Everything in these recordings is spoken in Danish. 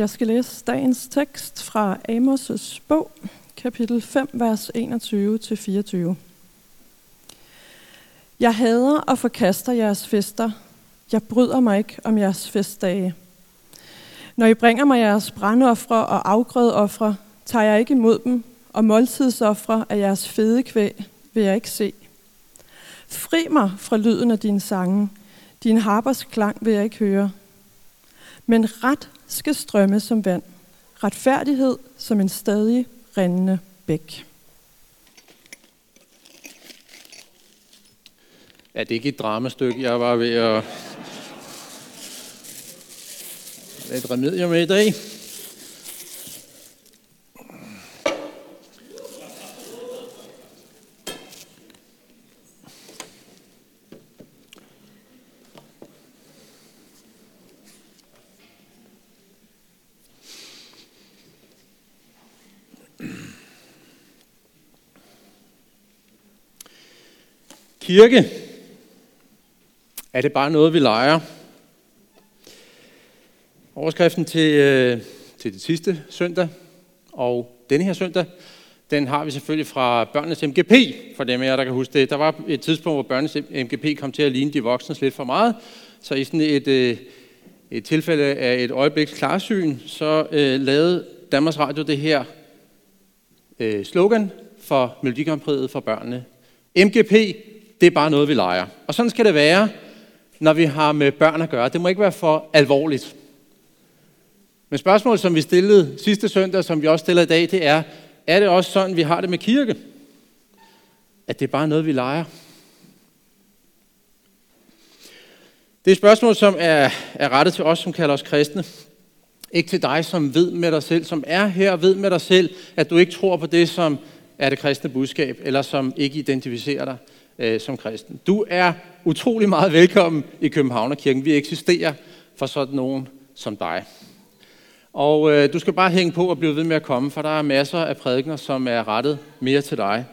Jeg skal læse dagens tekst fra Amos' bog, kapitel 5, vers 21-24. Jeg hader og forkaster jeres fester. Jeg bryder mig ikke om jeres festdage. Når I bringer mig jeres brandoffre og afgrødeoffre, tager jeg ikke imod dem, og måltidsoffre af jeres fede kvæg vil jeg ikke se. Fri mig fra lyden af dine sange. Din harpers klang vil jeg ikke høre. Men ret skal strømme som vand. Retfærdighed som en stadig rindende bæk. Er det ikke et dramastykke. Jeg var ved at... Et remedium med i dag. Kirke. Er det bare noget, vi leger? Overskriften til, øh, til det sidste søndag, og denne her søndag, den har vi selvfølgelig fra børnenes MGP, for dem af jer, der kan huske det. Der var et tidspunkt, hvor børnenes MGP kom til at ligne de voksne lidt for meget, så i sådan et, øh, et tilfælde af et øjebliks klarsyn, så øh, lavede Danmarks Radio det her øh, slogan for Melodikampriet for børnene. MGP, det er bare noget, vi leger. Og sådan skal det være, når vi har med børn at gøre. Det må ikke være for alvorligt. Men spørgsmålet, som vi stillede sidste søndag, som vi også stiller i dag, det er, er det også sådan, vi har det med kirke? At det er bare noget, vi leger? Det er et spørgsmål, som er, er rettet til os, som kalder os kristne. Ikke til dig, som ved med dig selv, som er her og ved med dig selv, at du ikke tror på det, som er det kristne budskab, eller som ikke identificerer dig øh, som kristen. Du er utrolig meget velkommen i Københavnerkirken. Vi eksisterer for sådan nogen som dig. Og øh, du skal bare hænge på og blive ved med at komme, for der er masser af prædikner, som er rettet mere til dig.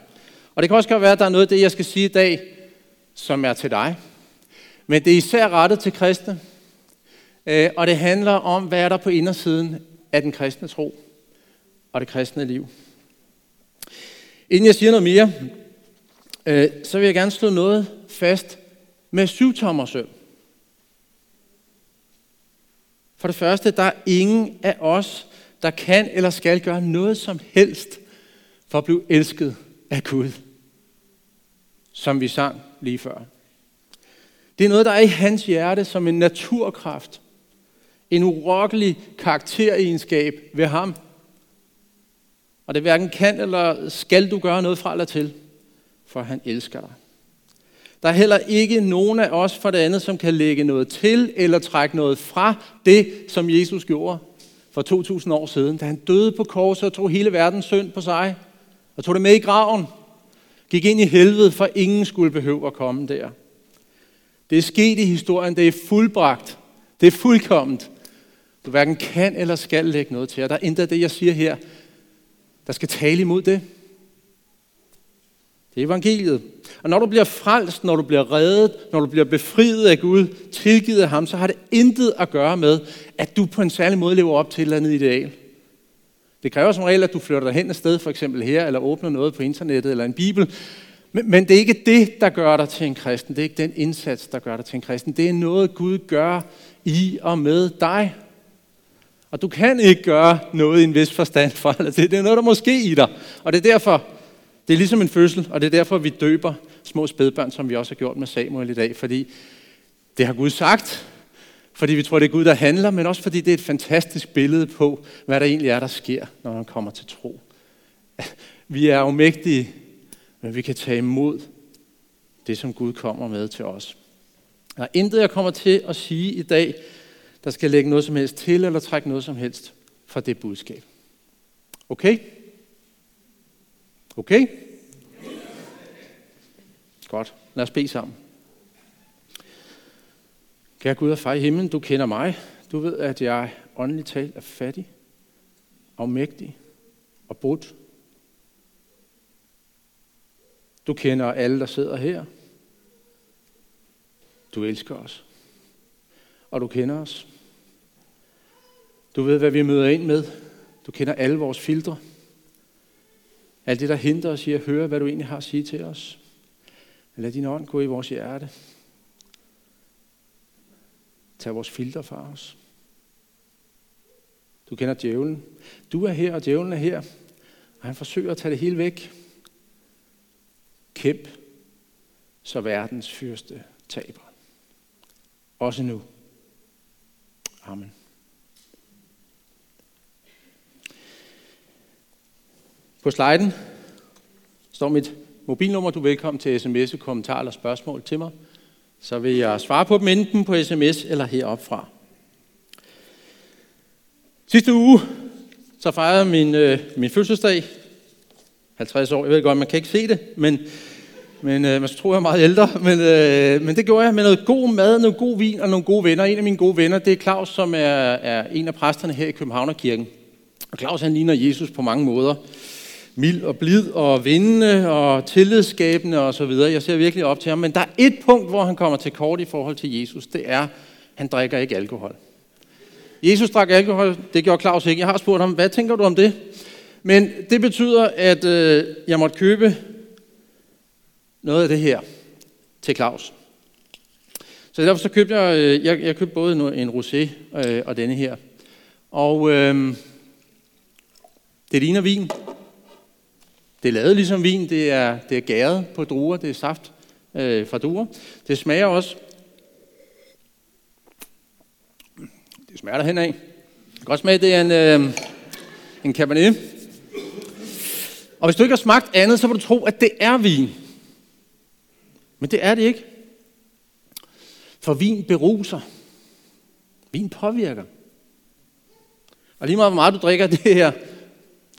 Og det kan også godt være, at der er noget af det, jeg skal sige i dag, som er til dig. Men det er især rettet til kristne. Øh, og det handler om, hvad er der på indersiden af den kristne tro og det kristne liv. Inden jeg siger noget mere, øh, så vil jeg gerne slå noget fast med syvtommersøm. For det første, der er ingen af os, der kan eller skal gøre noget som helst for at blive elsket af Gud, som vi sang lige før. Det er noget, der er i hans hjerte som en naturkraft. En urokkelig karakteregenskab ved ham. Og det hverken kan eller skal du gøre noget fra eller til for han elsker dig. Der er heller ikke nogen af os for det andet, som kan lægge noget til eller trække noget fra det, som Jesus gjorde for 2000 år siden, da han døde på korset og tog hele verdens synd på sig og tog det med i graven. Gik ind i helvede, for ingen skulle behøve at komme der. Det er sket i historien, det er fuldbragt, det er fuldkomment. Du hverken kan eller skal lægge noget til. Og der er intet af det, jeg siger her, der skal tale imod det. Det er evangeliet. Og når du bliver frelst, når du bliver reddet, når du bliver befriet af Gud, tilgivet af ham, så har det intet at gøre med, at du på en særlig måde lever op til et eller andet ideal. Det kræver som regel, at du flytter dig hen et sted, for eksempel her, eller åbner noget på internettet, eller en bibel. Men, men det er ikke det, der gør dig til en kristen. Det er ikke den indsats, der gør dig til en kristen. Det er noget, Gud gør i og med dig. Og du kan ikke gøre noget i en vis forstand for det. Det er noget, der måske i dig. Og det er derfor, det er ligesom en fødsel, og det er derfor, vi døber små spædbørn, som vi også har gjort med Samuel i dag, fordi det har Gud sagt, fordi vi tror, det er Gud, der handler, men også fordi det er et fantastisk billede på, hvad der egentlig er, der sker, når man kommer til tro. Vi er umægtige, men vi kan tage imod det, som Gud kommer med til os. Der er intet, jeg kommer til at sige i dag, der skal lægge noget som helst til, eller trække noget som helst fra det budskab. Okay? Okay? Godt. Lad os bede sammen. Kære Gud og far i himlen, du kender mig. Du ved, at jeg åndeligt talt er fattig, afmægtig og brudt. Du kender alle, der sidder her. Du elsker os. Og du kender os. Du ved, hvad vi møder ind med. Du kender alle vores filtre. Alt det, der hindrer os i at høre, hvad du egentlig har at sige til os. Lad din ånd gå i vores hjerte. Tag vores filter fra os. Du kender djævlen. Du er her, og djævlen er her. Og han forsøger at tage det hele væk. Kæmp, så verdens fyrste taber. Også nu. Amen. På sliden står mit mobilnummer. Du er velkommen til sms, kommentar eller spørgsmål til mig. Så vil jeg svare på dem enten på sms eller heroppe fra. Sidste uge så fejrede min, øh, min fødselsdag. 50 år. Jeg ved godt, man kan ikke se det, men, men øh, man tror, jeg er meget ældre. Men, øh, men det gjorde jeg med noget god mad, noget god vin og nogle gode venner. En af mine gode venner, det er Claus, som er, er en af præsterne her i Københavnerkirken. Og Claus han ligner Jesus på mange måder mild og blid og vindende og tillidsskabende og så videre. Jeg ser virkelig op til ham. Men der er et punkt, hvor han kommer til kort i forhold til Jesus. Det er, han drikker ikke alkohol. Jesus drak alkohol, det gjorde Claus ikke. Jeg har spurgt ham, hvad tænker du om det? Men det betyder, at øh, jeg måtte købe noget af det her til Claus. Så derfor så købte jeg, øh, jeg, jeg købte både en rosé øh, og denne her. Og øh, det ligner vin. Det er lavet ligesom vin, det er, det er gæret på druer, det er saft øh, fra druer. Det smager også. Det smager der hen af. Godt smag, det er en, øh, en Cabernet. Og hvis du ikke har smagt andet, så vil du tro, at det er vin. Men det er det ikke. For vin beruser. Vin påvirker. Og lige meget hvor meget du drikker det her,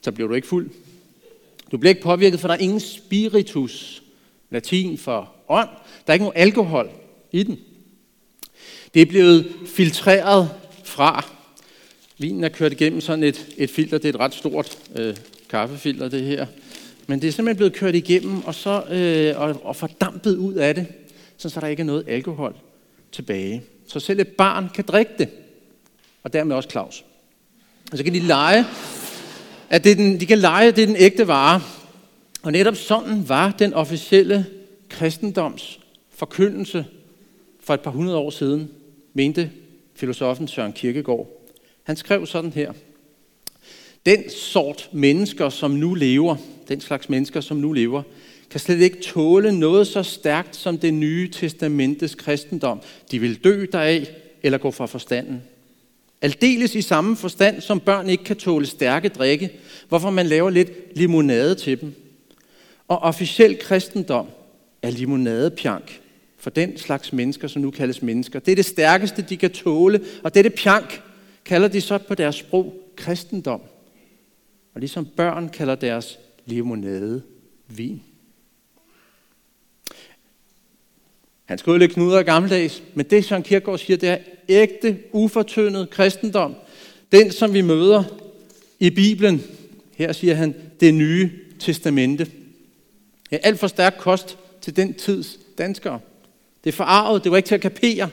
så bliver du ikke fuld. Du bliver ikke påvirket, for der er ingen spiritus, latin for ånd. Der er ikke nogen alkohol i den. Det er blevet filtreret fra. Vinen er kørt igennem sådan et, et filter. Det er et ret stort øh, kaffefilter, det her. Men det er simpelthen blevet kørt igennem og, så, øh, og, og fordampet ud af det, så der ikke er noget alkohol tilbage. Så selv et barn kan drikke det, og dermed også Claus. Og så kan de lege at det den, de kan lege, det er den ægte vare. Og netop sådan var den officielle kristendoms forkyndelse for et par hundrede år siden, mente filosofen Søren Kierkegaard. Han skrev sådan her. Den sort mennesker, som nu lever, den slags mennesker, som nu lever, kan slet ikke tåle noget så stærkt som det nye testamentes kristendom. De vil dø deraf eller gå fra forstanden. Aldeles i samme forstand, som børn ikke kan tåle stærke drikke, hvorfor man laver lidt limonade til dem. Og officiel kristendom er limonadepjank for den slags mennesker, som nu kaldes mennesker. Det er det stærkeste, de kan tåle, og dette pjank kalder de så på deres sprog kristendom. Og ligesom børn kalder deres limonade vin. Han skal lidt knuder gammeldags, men det Søren Kierkegaard siger, det er ægte, ufortyndet kristendom. Den, som vi møder i Bibelen. Her siger han, det nye testamente. Ja, er alt for stærk kost til den tids danskere. Det er forarvet, det var ikke til at kapere.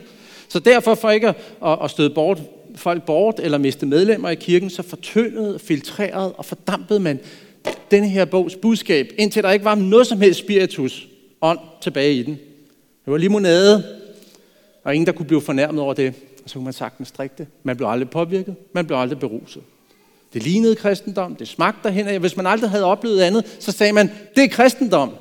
Så derfor for ikke at, at støde bort, folk bort eller miste medlemmer i kirken, så fortyndede, filtrerede og fordampede man denne her bogs budskab, indtil der ikke var noget som helst spiritus, ånd tilbage i den. Det var limonade, og ingen, der kunne blive fornærmet over det. Og så kunne man sagtens drikke det. Man blev aldrig påvirket, man blev aldrig beruset. Det lignede kristendom, det smagte derhen af. Hvis man aldrig havde oplevet andet, så sagde man, det er kristendom.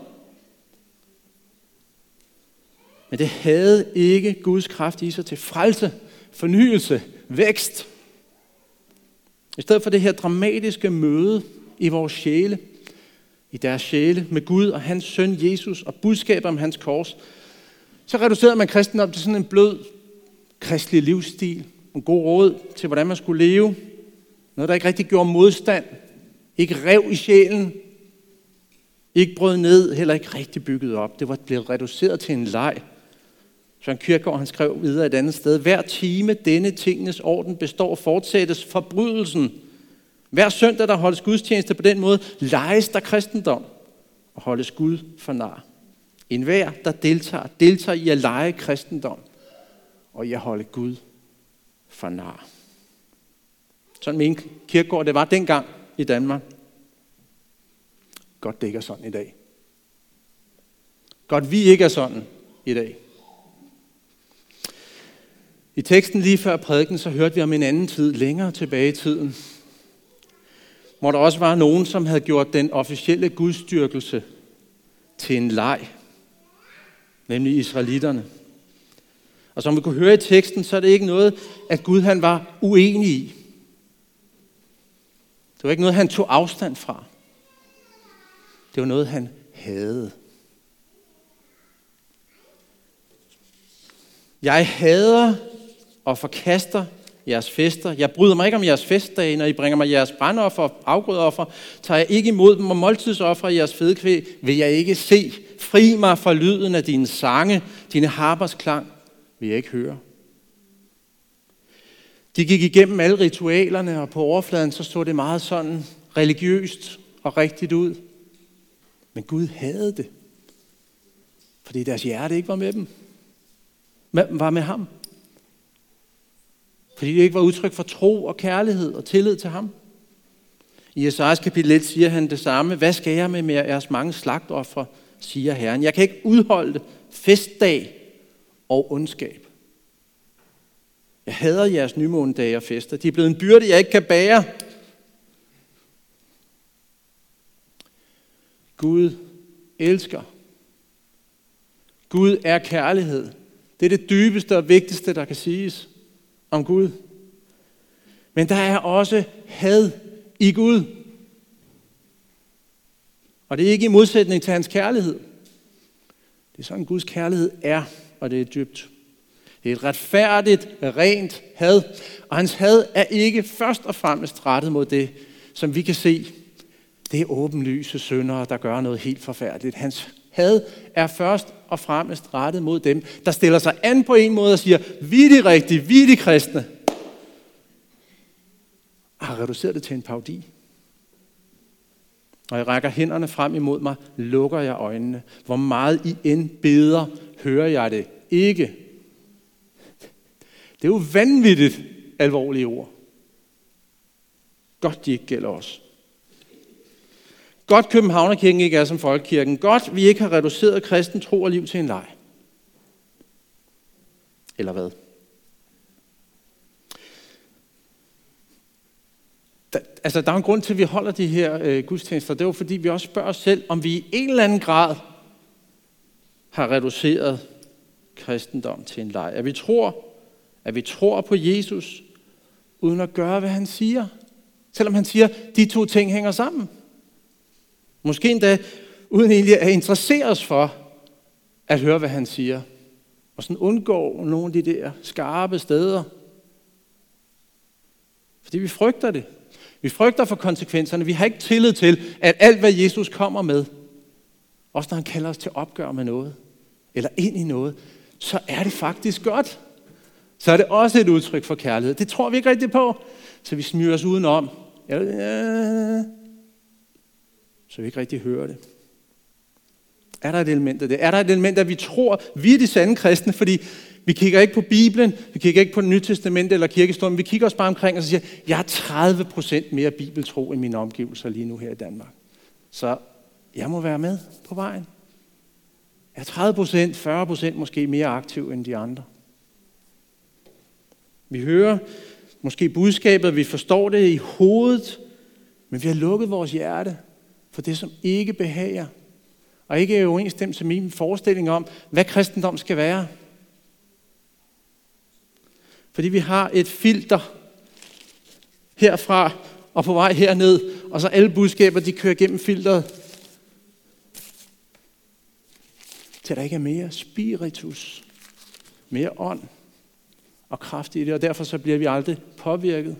Men det havde ikke Guds kraft i sig til frelse, fornyelse, vækst. I stedet for det her dramatiske møde i vores sjæle, i deres sjæle med Gud og hans søn Jesus og budskabet om hans kors, så reducerede man kristendom til sådan en blød kristelig livsstil, en god råd til, hvordan man skulle leve. Noget, der ikke rigtig gjorde modstand, ikke rev i sjælen, ikke brød ned, heller ikke rigtig bygget op. Det var blevet reduceret til en leg. Søren Kierkegaard han skrev videre et andet sted, hver time denne tingenes orden består og fortsættes forbrydelsen. Hver søndag, der holdes gudstjeneste på den måde, leges der kristendom og holdes Gud for nar. En hver, der deltager, deltager i at lege kristendom og i at holde Gud for nar. Sådan min kirkegård, det var dengang i Danmark. Godt, det ikke er sådan i dag. Godt, vi ikke er sådan i dag. I teksten lige før prædiken, så hørte vi om en anden tid, længere tilbage i tiden, hvor der også var nogen, som havde gjort den officielle gudstyrkelse til en leg, nemlig israelitterne. Og som vi kunne høre i teksten, så er det ikke noget, at Gud han var uenig i. Det var ikke noget, han tog afstand fra. Det var noget, han havde. Jeg hader og forkaster jeres fester. Jeg bryder mig ikke om jeres festdage, når I bringer mig jeres brandoffer og afgrødeoffer. Tager jeg ikke imod dem og måltidsoffer i jeres fedekvæg, vil jeg ikke se. Fri mig fra lyden af dine sange, dine harpers klang, vil jeg ikke høre. De gik igennem alle ritualerne, og på overfladen så så det meget sådan religiøst og rigtigt ud. Men Gud havde det, fordi deres hjerte ikke var med dem. Var med ham. Fordi det ikke var udtryk for tro og kærlighed og tillid til ham. I Esajas kapitel 1 siger han det samme. Hvad skal jeg med, med jeres mange slagtoffer, siger Herren. Jeg kan ikke udholde festdag og ondskab. Jeg hader jeres nymånedage og fester. De er blevet en byrde, jeg ikke kan bære. Gud elsker. Gud er kærlighed. Det er det dybeste og vigtigste, der kan siges om Gud. Men der er også had i Gud. Og det er ikke i modsætning til hans kærlighed. Det er sådan, Guds kærlighed er, og det er dybt. Det er et retfærdigt, rent had. Og hans had er ikke først og fremmest rettet mod det, som vi kan se. Det er åbenlyse syndere, der gør noget helt forfærdeligt. Hans had er først og fremmest rettet mod dem, der stiller sig an på en måde og siger, vi er de rigtige, vi er de kristne. Og har reduceret det til en paudi. Og jeg rækker hænderne frem imod mig, lukker jeg øjnene. Hvor meget I end beder, hører jeg det ikke. Det er jo vanvittigt alvorlige ord. Godt, de ikke gælder os. Godt Københavnerkirken ikke er som folkekirken. Godt vi ikke har reduceret kristen tro og liv til en leg. Eller hvad? Der, altså, der er en grund til, at vi holder de her øh, gudstjenester. Det er jo fordi, vi også spørger os selv, om vi i en eller anden grad har reduceret kristendom til en leg. At vi tror, at vi tror på Jesus, uden at gøre, hvad han siger. Selvom han siger, de to ting hænger sammen. Måske endda uden egentlig at interessere os for at høre, hvad han siger. Og sådan undgår nogle af de der skarpe steder. Fordi vi frygter det. Vi frygter for konsekvenserne. Vi har ikke tillid til, at alt, hvad Jesus kommer med, også når han kalder os til opgør med noget, eller ind i noget, så er det faktisk godt. Så er det også et udtryk for kærlighed. Det tror vi ikke rigtigt på. Så vi smyger os udenom. Ja, så vi ikke rigtig hører det. Er der et element af det? Er der et element, at vi tror, vi er de sande kristne, fordi vi kigger ikke på Bibelen, vi kigger ikke på det nye testament eller kirkestolen, vi kigger os bare omkring og siger, jeg har 30 procent mere bibeltro i mine omgivelser lige nu her i Danmark. Så jeg må være med på vejen. Jeg er 30 procent, 40 procent måske mere aktiv end de andre. Vi hører måske budskabet, vi forstår det i hovedet, men vi har lukket vores hjerte for det, som ikke behager, og ikke er i overensstemmelse med min forestilling om, hvad kristendom skal være. Fordi vi har et filter herfra og på vej herned, og så alle budskaber, de kører gennem filteret, til der ikke er mere spiritus, mere ånd og kraft i det, og derfor så bliver vi aldrig påvirket.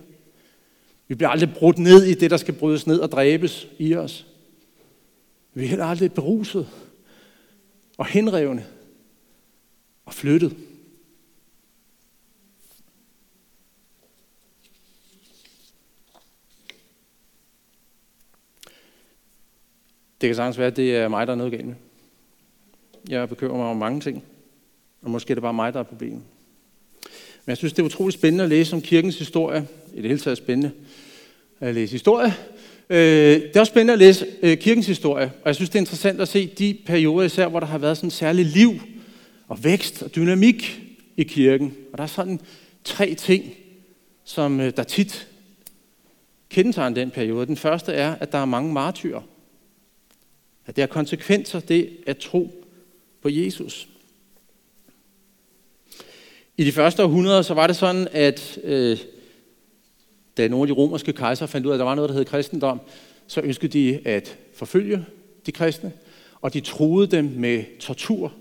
Vi bliver aldrig brudt ned i det, der skal brydes ned og dræbes i os. Vi er heller aldrig beruset og henrevne og flyttet. Det kan sagtens være, at det er mig, der er noget galt med. Jeg bekymrer mig om mange ting, og måske er det bare mig, der er problemet. Men jeg synes, det er utroligt spændende at læse om kirkens historie. I det hele taget spændende at læse historie. Øh, det er også spændende at læse øh, kirkens historie, og jeg synes, det er interessant at se de perioder især, hvor der har været sådan særlig liv og vækst og dynamik i kirken. Og der er sådan tre ting, som øh, der tit kendetegner den periode. Den første er, at der er mange martyrer. At det har konsekvenser, det at tro på Jesus. I de første århundreder, så var det sådan, at øh, da nogle af de romerske kejser fandt ud af, at der var noget, der hed kristendom, så ønskede de at forfølge de kristne, og de troede dem med tortur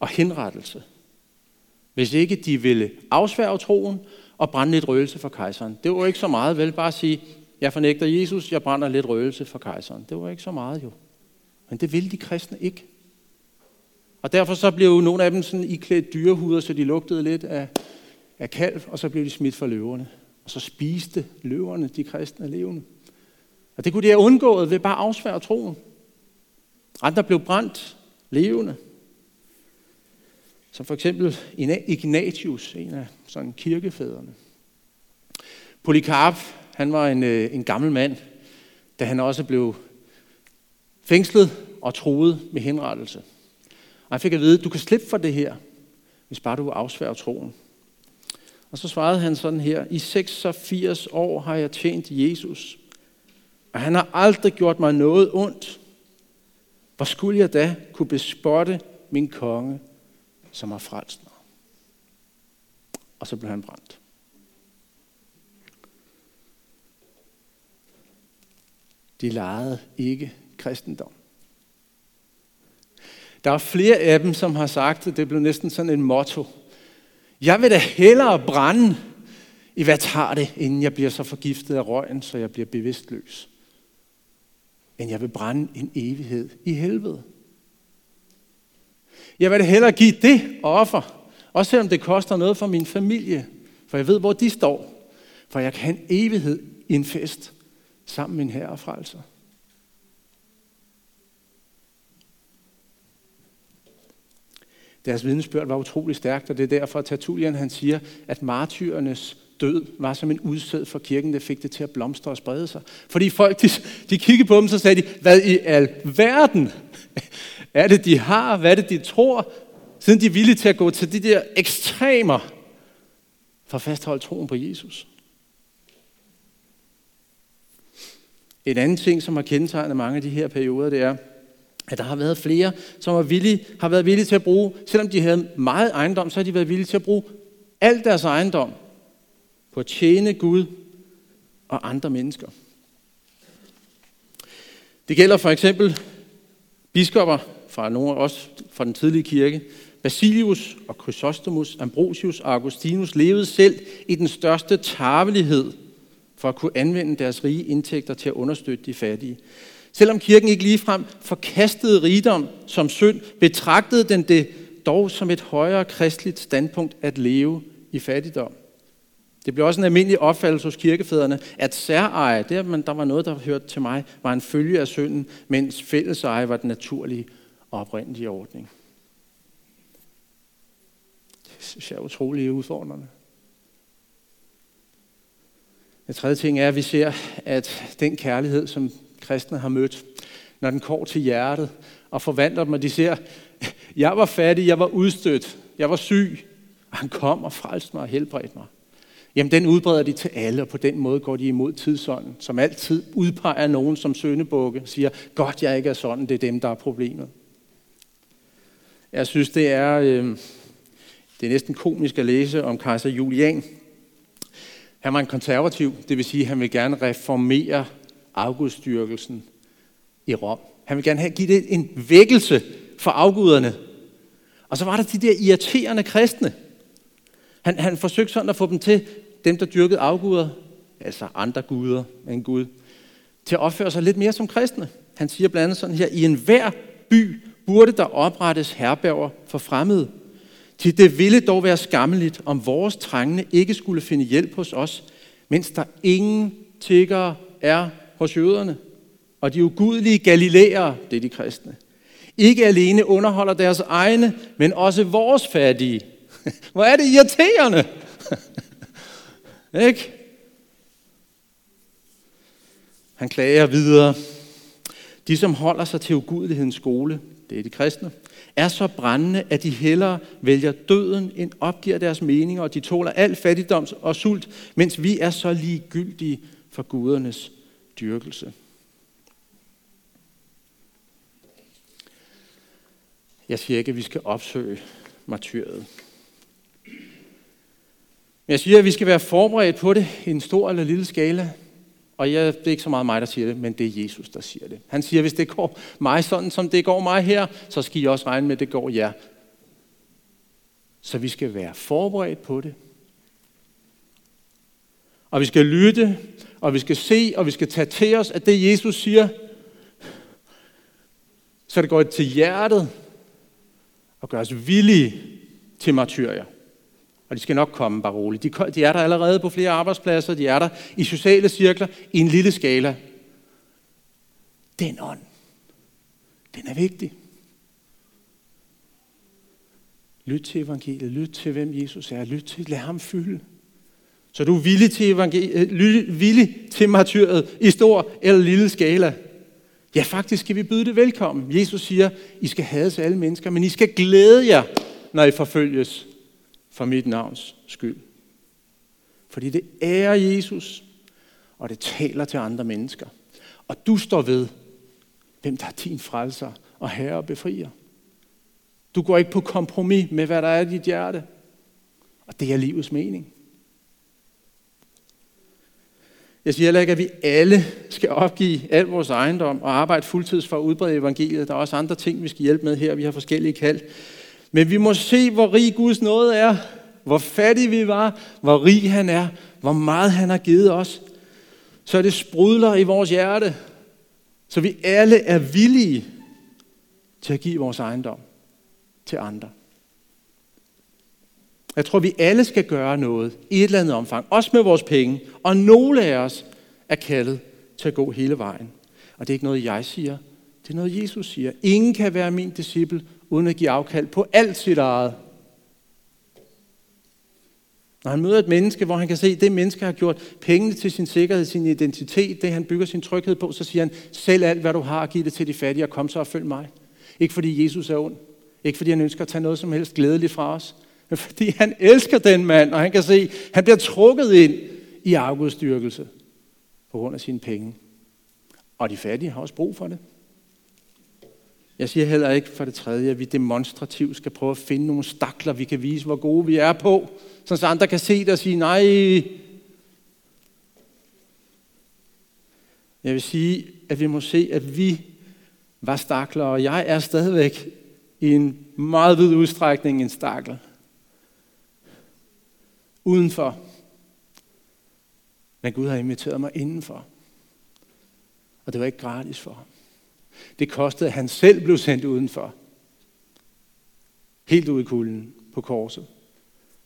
og henrettelse. Hvis ikke de ville afsværge troen og brænde lidt røgelse for kejseren. Det var ikke så meget, vel bare at sige, jeg fornægter Jesus, jeg brænder lidt røgelse for kejseren. Det var ikke så meget jo. Men det ville de kristne ikke. Og derfor så blev nogle af dem sådan iklædt dyrehuder, så de lugtede lidt af, af kalv, og så blev de smidt for løverne. Og så spiste løverne de kristne levende. Og det kunne de have undgået ved bare at afsvære troen. Andre blev brændt levende. Som for eksempel Ignatius, en af sådan kirkefædrene. Polycarp, han var en, øh, en gammel mand, da han også blev fængslet og troet med henrettelse. Og han fik at vide, du kan slippe for det her, hvis bare du afsværger troen. Og så svarede han sådan her, i 86 år har jeg tjent Jesus, og han har aldrig gjort mig noget ondt. Hvor skulle jeg da kunne bespotte min konge, som har frelst mig? Og så blev han brændt. De legede ikke kristendom. Der er flere af dem, som har sagt, at det blev næsten sådan en motto. Jeg vil da hellere brænde, i hvad tager det, inden jeg bliver så forgiftet af røgen, så jeg bliver bevidstløs. End jeg vil brænde en evighed i helvede. Jeg vil da hellere give det offer, også selvom det koster noget for min familie, for jeg ved, hvor de står. For jeg kan have en evighed i en fest sammen med min herre og frelser. Deres vidnesbyrd var utrolig stærkt, og det er derfor, at Tertullian han siger, at martyrernes død var som en udsæd for kirken, der fik det til at blomstre og sprede sig. Fordi folk, de, de kiggede på dem, så sagde de, hvad i al verden er det, de har? Hvad er det, de tror? Siden de er villige til at gå til de der ekstremer for at fastholde troen på Jesus. En anden ting, som har kendetegnet mange af de her perioder, det er, at der har været flere, som har, villige, har været villige til at bruge, selvom de havde meget ejendom, så har de været villige til at bruge al deres ejendom på at tjene Gud og andre mennesker. Det gælder for eksempel biskopper fra nogle også fra den tidlige kirke. Basilius og Chrysostomus, Ambrosius og Augustinus levede selv i den største tarvelighed for at kunne anvende deres rige indtægter til at understøtte de fattige. Selvom kirken ikke ligefrem forkastede rigdom som synd, betragtede den det dog som et højere kristligt standpunkt at leve i fattigdom. Det blev også en almindelig opfattelse hos kirkefædrene, at særeje, det at man, der var noget, der hørte til mig, var en følge af synden, mens fælleseje var den naturlige og oprindelige ordning. Det synes jeg er utrolig udfordrende. Den tredje ting er, at vi ser, at den kærlighed, som kristne har mødt, når den går til hjertet og forvandler dem, og de ser, jeg var fattig, jeg var udstødt, jeg var syg, og han kom og frelste mig og helbredte mig. Jamen den udbreder de til alle, og på den måde går de imod tidsånden, som altid udpeger nogen som søndebukke, siger, godt jeg ikke er sådan, det er dem, der er problemet. Jeg synes, det er, øh, det er næsten komisk at læse om kejser Julian. Han var en konservativ, det vil sige, at han vil gerne reformere afgudstyrkelsen i Rom. Han vil gerne have, give det en vækkelse for afguderne. Og så var der de der irriterende kristne. Han, han forsøgte sådan at få dem til, dem der dyrkede afguder, altså andre guder end Gud, til at opføre sig lidt mere som kristne. Han siger blandt andet sådan her, i enhver by burde der oprettes herberger for fremmede. Til det ville dog være skammeligt, om vores trængende ikke skulle finde hjælp hos os, mens der ingen tiggere er hos jøderne. Og de ugudelige galilæere, det er de kristne, ikke alene underholder deres egne, men også vores fattige. Hvor er det irriterende! Ikke? Han klager videre. De, som holder sig til ugudelighedens skole, det er de kristne, er så brændende, at de hellere vælger døden, end opgiver deres meninger, og de tåler al fattigdom og sult, mens vi er så ligegyldige for gudernes dyrkelse. Jeg siger ikke, at vi skal opsøge martyret. Men jeg siger, at vi skal være forberedt på det i en stor eller lille skala. Og jeg, det er ikke så meget mig, der siger det, men det er Jesus, der siger det. Han siger, hvis det går mig sådan, som det går mig her, så skal I også regne med, at det går jer. Så vi skal være forberedt på det. Og vi skal lytte, og vi skal se, og vi skal tage til os, at det Jesus siger, så det går til hjertet, og gør os villige til martyrier. Og de skal nok komme, bare roligt. De, de er der allerede på flere arbejdspladser, de er der i sociale cirkler, i en lille skala. Den ånd, den er vigtig. Lyt til evangeliet, lyt til, hvem Jesus er, lyt til, lad ham fylde. Så du er villig til, evangeliet, øh, villig til martyret i stor eller lille skala. Ja, faktisk skal vi byde det velkommen. Jesus siger, I skal hades alle mennesker, men I skal glæde jer, når I forfølges for mit navns skyld. Fordi det er Jesus, og det taler til andre mennesker. Og du står ved, hvem der er din frelser og herre og befrier. Du går ikke på kompromis med, hvad der er i dit hjerte. Og det er livets mening. Jeg siger heller ikke, at vi alle skal opgive al vores ejendom og arbejde fuldtids for at udbrede evangeliet. Der er også andre ting, vi skal hjælpe med her. Vi har forskellige kald. Men vi må se, hvor rig Guds nåde er. Hvor fattige vi var. Hvor rig han er. Hvor meget han har givet os. Så det sprudler i vores hjerte. Så vi alle er villige til at give vores ejendom til andre. Jeg tror, vi alle skal gøre noget i et eller andet omfang, også med vores penge. Og nogle af os er kaldet til at gå hele vejen. Og det er ikke noget, jeg siger. Det er noget, Jesus siger. Ingen kan være min disciple, uden at give afkald på alt sit eget. Når han møder et menneske, hvor han kan se, at det menneske har gjort pengene til sin sikkerhed, sin identitet, det han bygger sin tryghed på, så siger han, sælg alt hvad du har, giv det til de fattige, og kom så og følg mig. Ikke fordi Jesus er ond. Ikke fordi han ønsker at tage noget som helst glædeligt fra os men fordi han elsker den mand, og han kan se, at han bliver trukket ind i afgudstyrkelse på grund af sine penge. Og de fattige har også brug for det. Jeg siger heller ikke for det tredje, at vi demonstrativt skal prøve at finde nogle stakler, vi kan vise, hvor gode vi er på, så andre kan se det og sige, nej. Jeg vil sige, at vi må se, at vi var stakler, og jeg er stadigvæk i en meget vid udstrækning en stakler udenfor. Men Gud har inviteret mig indenfor. Og det var ikke gratis for ham. Det kostede, at han selv blev sendt udenfor. Helt ud i kulden på korset.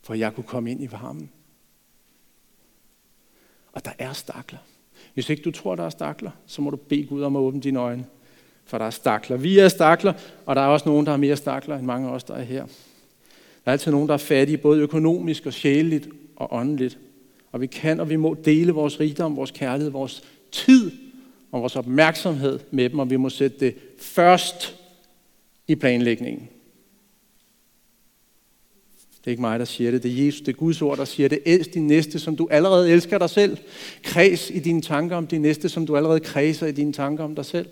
For jeg kunne komme ind i varmen. Og der er stakler. Hvis ikke du tror, der er stakler, så må du bede Gud om at åbne dine øjne. For der er stakler. Vi er stakler, og der er også nogen, der er mere stakler end mange af os, der er her. Der er altid nogen, der er fattige, både økonomisk og sjæleligt og åndeligt. Og vi kan og vi må dele vores rigdom, vores kærlighed, vores tid og vores opmærksomhed med dem, og vi må sætte det først i planlægningen. Det er ikke mig, der siger det. Det er Jesus, det er Guds ord, der siger det. Elsk din næste, som du allerede elsker dig selv. Kreds i dine tanker om din næste, som du allerede kredser i dine tanker om dig selv.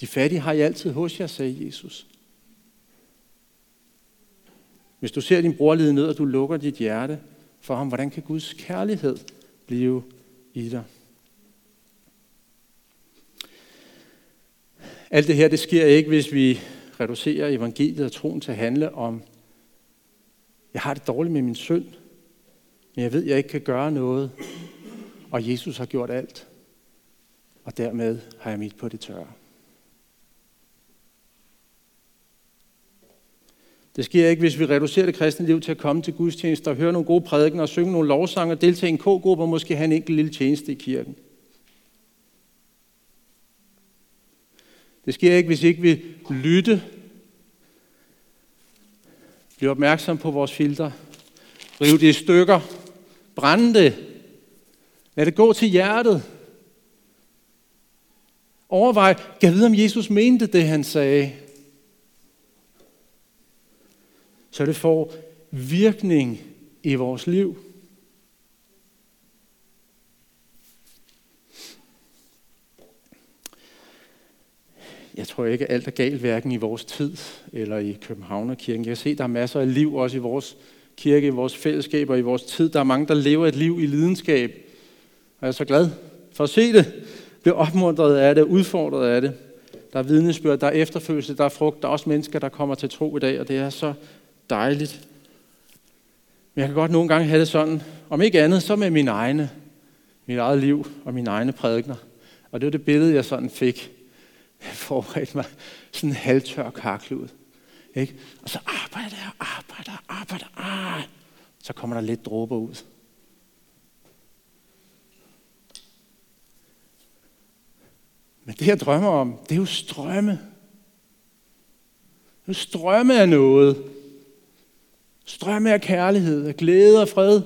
De fattige har I altid hos jer, sagde Jesus. Hvis du ser din bror lide ned, og du lukker dit hjerte for ham, hvordan kan Guds kærlighed blive i dig? Alt det her, det sker ikke, hvis vi reducerer evangeliet og troen til at handle om, jeg har det dårligt med min synd, men jeg ved, jeg ikke kan gøre noget, og Jesus har gjort alt, og dermed har jeg mit på det tørre. Det sker ikke, hvis vi reducerer det kristne liv til at komme til gudstjenester og høre nogle gode prædikener og synge nogle lovsange og deltage i en k-gruppe og måske have en enkelt lille tjeneste i kirken. Det sker ikke, hvis ikke vi lytte, bliver opmærksom på vores filter, rive det i stykker, brænde det. Lad det gå til hjertet. Overvej, kan vide, om Jesus mente det, han sagde. Så det får virkning i vores liv. Jeg tror ikke, at alt er galt, hverken i vores tid eller i Københavnerkirken. Jeg kan se, at der er masser af liv også i vores kirke, i vores fællesskaber, i vores tid. Der er mange, der lever et liv i lidenskab. Og jeg er så glad for at se det. Bliver opmuntret af det, udfordret af det. Der er vidnesbyrd, der er efterfølgelse, der er frugt. Der er også mennesker, der kommer til tro i dag, og det er så dejligt. Men jeg kan godt nogle gange have det sådan, om ikke andet, så med min egne, mit eget liv og mine egne prædikner. Og det var det billede, jeg sådan fik. Jeg forberedte mig sådan en halvtør karklud. Ikke? Og så arbejder jeg, arbejder, arbejder, ah. Så kommer der lidt dråber ud. Men det, jeg drømmer om, det er jo strømme. Det er jo strømme af noget. Strømme af kærlighed, af glæde og fred.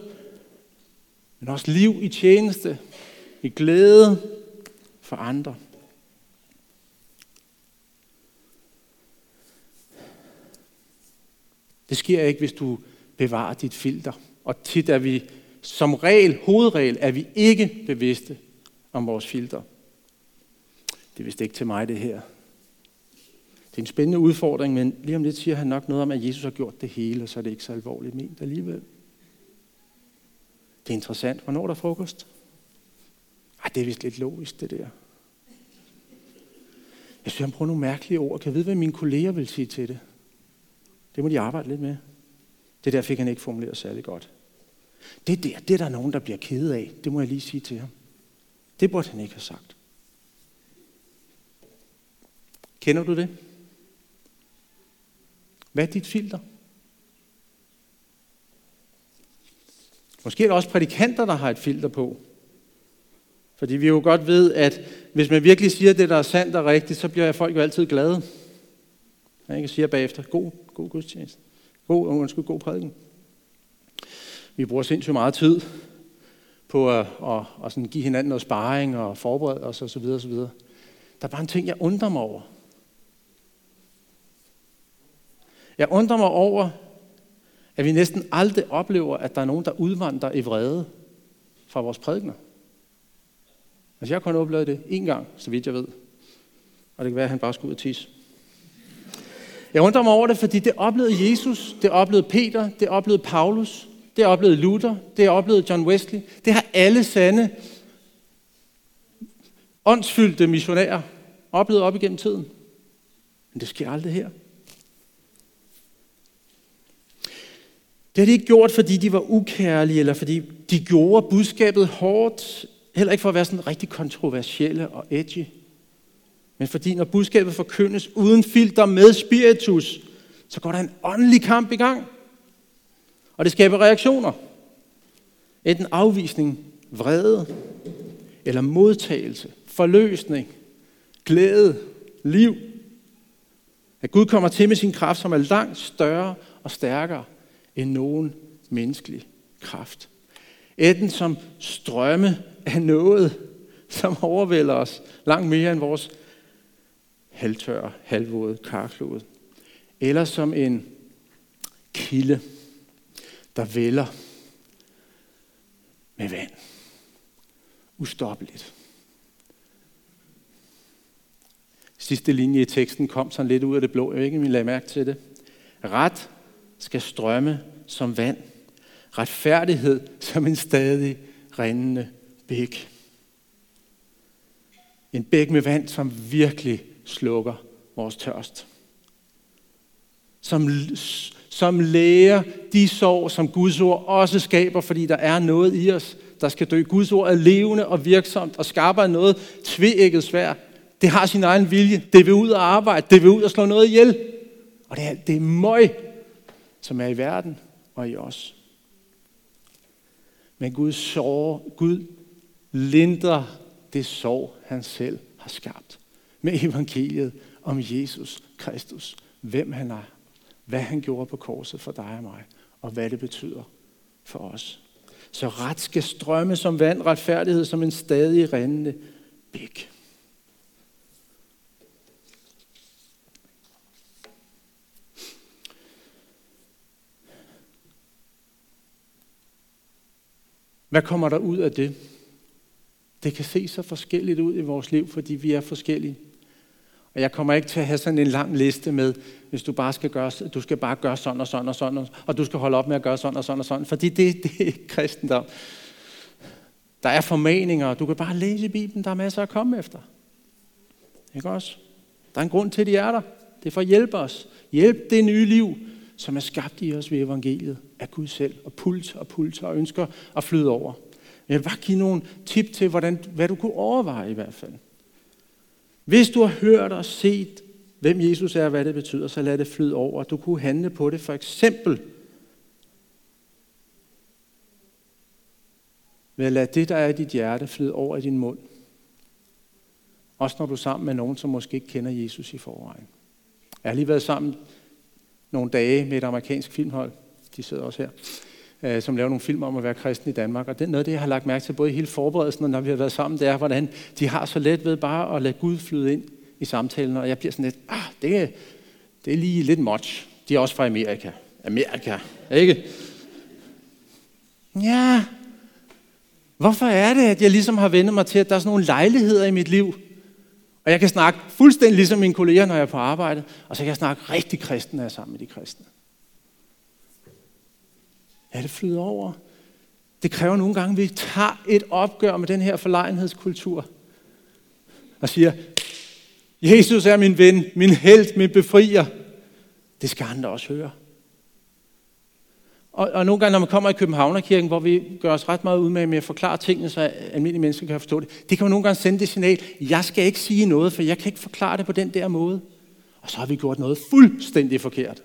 Men også liv i tjeneste, i glæde for andre. Det sker ikke, hvis du bevarer dit filter. Og tit er vi, som regel, hovedregel, er vi ikke bevidste om vores filter. Det er vist ikke til mig, det her. Det er en spændende udfordring, men lige om lidt siger han nok noget om, at Jesus har gjort det hele, og så er det ikke så alvorligt ment alligevel. Det er interessant. Hvornår er der frokost? Ej, det er vist lidt logisk, det der. Jeg synes, han bruger nogle mærkelige ord. Kan jeg vide, hvad mine kolleger vil sige til det? Det må de arbejde lidt med. Det der fik han ikke formuleret særlig godt. Det der, det er der nogen, der bliver ked af. Det må jeg lige sige til ham. Det burde han ikke have sagt. Kender du det? Hvad er dit filter? Måske er der også prædikanter, der har et filter på. Fordi vi jo godt ved, at hvis man virkelig siger det, der er sandt og rigtigt, så bliver folk jo altid glade. Jeg kan sige bagefter, god, god gudstjeneste. God, øh, undskyld, god prædiken. Vi bruger sindssygt meget tid på at, at, at sådan give hinanden noget sparring og forberede os osv. osv. Der er bare en ting, jeg undrer mig over. Jeg undrer mig over, at vi næsten aldrig oplever, at der er nogen, der udvandrer i vrede fra vores prædikner. Altså jeg har kun oplevet det én gang, så vidt jeg ved. Og det kan være, at han bare skulle ud og tisse. Jeg undrer mig over det, fordi det oplevede Jesus, det oplevede Peter, det oplevede Paulus, det oplevede Luther, det oplevede John Wesley. Det har alle sande åndsfyldte missionærer oplevet op igennem tiden. Men det sker aldrig her. Det har de ikke gjort, fordi de var ukærlige, eller fordi de gjorde budskabet hårdt, heller ikke for at være sådan rigtig kontroversielle og edgy. Men fordi når budskabet forkyndes uden filter med spiritus, så går der en åndelig kamp i gang. Og det skaber reaktioner. Enten afvisning, vrede, eller modtagelse, forløsning, glæde, liv. At Gud kommer til med sin kraft, som er langt større og stærkere end nogen menneskelig kraft. Etten som strømme af noget, som overvælder os langt mere end vores halvtør, halvvåde karklode. Eller som en kilde, der vælger med vand. Ustoppeligt. Sidste linje i teksten kom sådan lidt ud af det blå. Jeg ved ikke, om I lagde mærke til det. Ret skal strømme som vand. Retfærdighed som en stadig rindende bæk. En bæk med vand, som virkelig slukker vores tørst. Som, som læger de sår, som Guds ord også skaber, fordi der er noget i os, der skal dø. Guds ord er levende og virksomt og skaber noget tvækket svært. Det har sin egen vilje. Det vil ud og arbejde. Det vil ud og slå noget ihjel. Og det er, det er møg, som er i verden og i os. Men Gud sår, Gud lindrer det sår, han selv har skabt. Med evangeliet om Jesus Kristus. Hvem han er. Hvad han gjorde på korset for dig og mig. Og hvad det betyder for os. Så ret skal strømme som vand, retfærdighed som en stadig rendende bæk. Hvad kommer der ud af det? Det kan se så forskelligt ud i vores liv, fordi vi er forskellige. Og jeg kommer ikke til at have sådan en lang liste med, hvis du bare skal gøre, du skal bare gøre sådan og sådan og sådan, og du skal holde op med at gøre sådan og sådan og sådan, fordi det, det er ikke kristendom. Der er formaninger, du kan bare læse i Bibelen, der er masser at komme efter. Ikke også? Der er en grund til, at de er der. Det er for at hjælpe os. Hjælp det nye liv, som er skabt i os ved evangeliet af Gud selv, og pult og pult og ønsker at flyde over. Jeg vil bare give nogle tip til, hvordan, hvad du kunne overveje i hvert fald. Hvis du har hørt og set, hvem Jesus er og hvad det betyder, så lad det flyde over. Du kunne handle på det for eksempel ved at lade det, der er i dit hjerte, flyde over i din mund. Også når du er sammen med nogen, som måske ikke kender Jesus i forvejen. Jeg har lige været sammen nogle dage med et amerikansk filmhold. De sidder også her øh, som laver nogle film om at være kristen i Danmark. Og det er noget, det jeg har lagt mærke til, både i hele forberedelsen og når vi har været sammen, det er, hvordan de har så let ved bare at lade Gud flyde ind i samtalen. Og jeg bliver sådan lidt, ah, det er, det er lige lidt much. De er også fra Amerika. Amerika, ikke? Ja, hvorfor er det, at jeg ligesom har vendt mig til, at der er sådan nogle lejligheder i mit liv, og jeg kan snakke fuldstændig ligesom mine kolleger, når jeg er på arbejde, og så kan jeg snakke rigtig kristen, når jeg er sammen med de kristne. Ja, det flyder over. Det kræver nogle gange, at vi tager et opgør med den her forlegenhedskultur. Og siger, Jesus er min ven, min held, min befrier. Det skal andre også høre. Og, og nogle gange, når man kommer i Københavnerkirken, hvor vi gør os ret meget ud med, med at forklare tingene, så almindelige mennesker kan forstå det, det kan man nogle gange sende det signal, jeg skal ikke sige noget, for jeg kan ikke forklare det på den der måde. Og så har vi gjort noget fuldstændig forkert.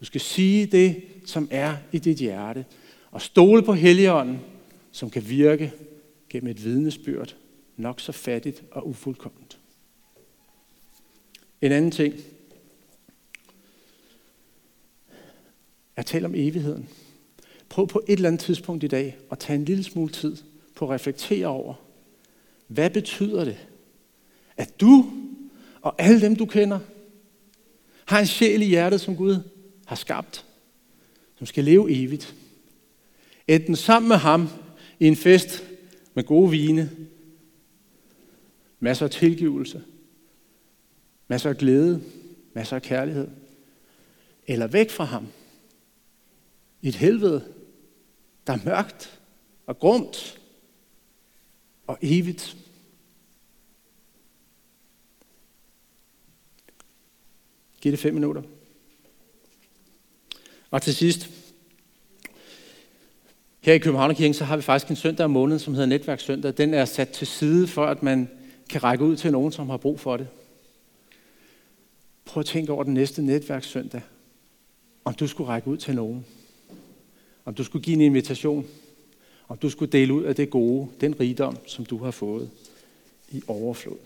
Du skal sige det, som er i dit hjerte, og stole på Helligånden, som kan virke gennem et vidnesbyrd, nok så fattigt og ufuldkomment. En anden ting. At tale om evigheden. Prøv på et eller andet tidspunkt i dag at tage en lille smule tid på at reflektere over, hvad betyder det, at du og alle dem, du kender, har en sjæl i hjertet, som Gud har skabt, som skal leve evigt. Enten sammen med ham i en fest med gode vine, masser af tilgivelse, masser af glæde, masser af kærlighed, eller væk fra ham i et helvede, der er mørkt og grumt og evigt. Giv det fem minutter. Og til sidst, her i Københavnerkirken, så har vi faktisk en søndag om måneden, som hedder Netværkssøndag. Den er sat til side for, at man kan række ud til nogen, som har brug for det. Prøv at tænke over den næste netværkssøndag. Om du skulle række ud til nogen. Om du skulle give en invitation. Om du skulle dele ud af det gode, den rigdom, som du har fået i overflod.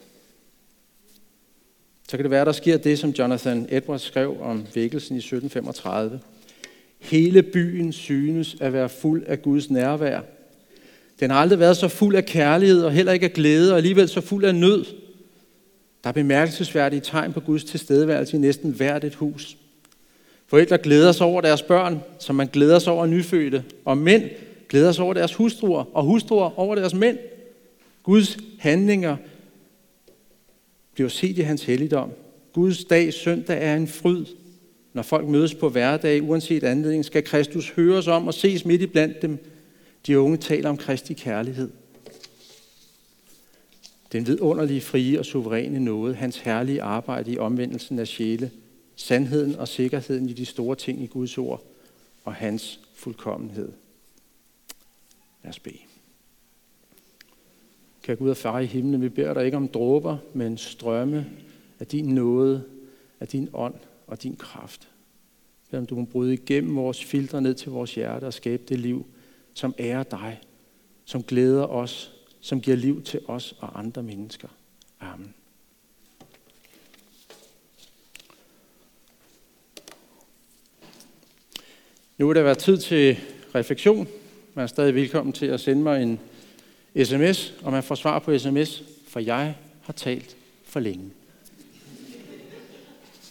Så kan det være, der sker det, som Jonathan Edwards skrev om vækkelsen i 1735. Hele byen synes at være fuld af Guds nærvær. Den har aldrig været så fuld af kærlighed og heller ikke af glæde, og alligevel så fuld af nød. Der er bemærkelsesværdige tegn på Guds tilstedeværelse i næsten hvert et hus. Forældre glæder sig over deres børn, som man glæder sig over nyfødte, og mænd glæder sig over deres hustruer, og hustruer over deres mænd. Guds handlinger bliver set i hans helligdom. Guds dag, søndag, er en fryd, når folk mødes på hverdag, uanset anledning, skal Kristus høres om og ses midt i blandt dem. De unge taler om Kristi kærlighed. Den vidunderlige, frie og suveræne nåde, hans herlige arbejde i omvendelsen af sjæle, sandheden og sikkerheden i de store ting i Guds ord og hans fuldkommenhed. Lad os bede. Kan Gud og far i himlen, vi beder dig ikke om dråber, men strømme af din nåde, af din ånd og din kraft. Bed om du må bryde igennem vores filtre ned til vores hjerte og skabe det liv, som ærer dig, som glæder os, som giver liv til os og andre mennesker. Amen. Nu vil der være tid til refleksion. Man er stadig velkommen til at sende mig en sms, og man får svar på sms, for jeg har talt for længe.